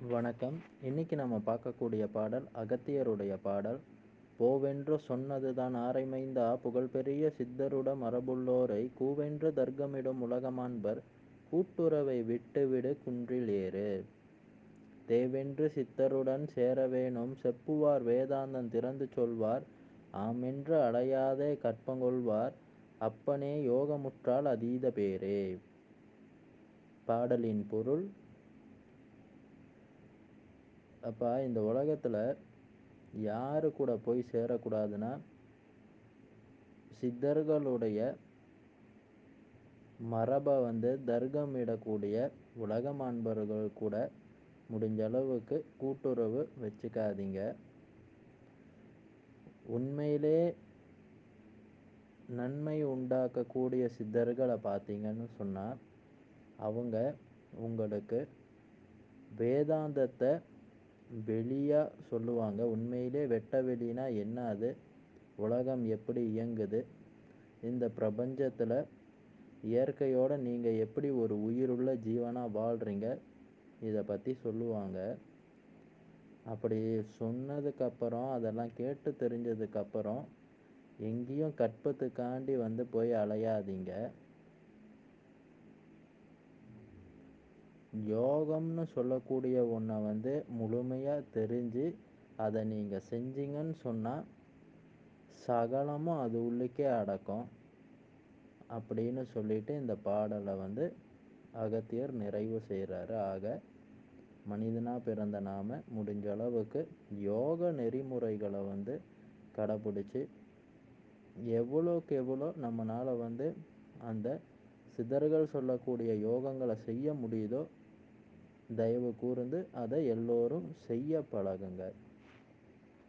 வணக்கம். இன்னைக்கு நம்ம பார்க்கக்கூடிய பாடல் அகத்தியருடைய பாடல். போவென்று சொன்னதுதான் ஆரைமைந்தா புகழ்பெரிய சித்தருட மரபுள்ளோரை கூவென்று தர்க்கமிடும் உலகமாண்பர் கூட்டுறவை விட்டுவிடு குன்றில் ஏறு. தேவென்று சித்தருடன் சேரவேனும் செப்புவார் வேதாந்தம் திறந்து சொல்வார். ஆமென்று அடையாதே கற்பங்கொள்வார். அப்பனே யோகமுற்றால் அதீத பேரே. பாடலின் பொருள் அப்போ இந்த உலகத்தில் யாரு கூட போய் சேரக்கூடாதுன்னா சித்தர்களுடைய மரபை வந்து தர்க்கமிடக்கூடிய உலக மாண்பர்கள் கூட முடிஞ்ச அளவுக்கு கூட்டுறவு வச்சுக்காதீங்க. உண்மையிலே நன்மை உண்டாக்கக்கூடிய சித்தர்களை பார்த்தீங்கன்னு சொன்னால் அவங்க உங்களுக்கு வேதாந்தத்தை வெளியாக சொல்லுவாங்க. உண்மையிலே வெட்ட வெளினா என்ன அது? உலகம் எப்படி இயங்குது? இந்த பிரபஞ்சத்தில் இயற்கையோடு நீங்கள் எப்படி ஒரு உயிருள்ள ஜீவனாக வாழ்கிறீங்க இதை பற்றி சொல்லுவாங்க. அப்படி சொன்னதுக்கப்புறம் அதெல்லாம் கேட்டு தெரிஞ்சதுக்கப்புறம் எங்கேயும் கற்பத்துக்காண்டி வந்து போய் அலையாதீங்க. யோகம்னு சொல்லக்கூடிய ஒன்றை வந்து முழுமையாக தெரிஞ்சு அதை நீங்கள் செஞ்சீங்கன்னு சொன்னால் சகலமும் அது உள்ளுக்கே அடக்கும். அப்படின்னு சொல்லிட்டு இந்த பாடலை வந்து அகத்தியர் நிறைவு செய்கிறாரு ஆக மனிதனாக பிறந்த நாம் முடிஞ்ச அளவுக்கு யோக நெறிமுறைகளை வந்து கடைப்பிடிச்சி எவ்வளோக்கு எவ்வளோ நம்மளால் வந்து அந்த சித்தர்கள் சொல்லக்கூடிய யோகங்களை செய்ய முடியுதோ தயவு கூர்ந்து அதை எல்லோரும் செய்ய பழகுங்க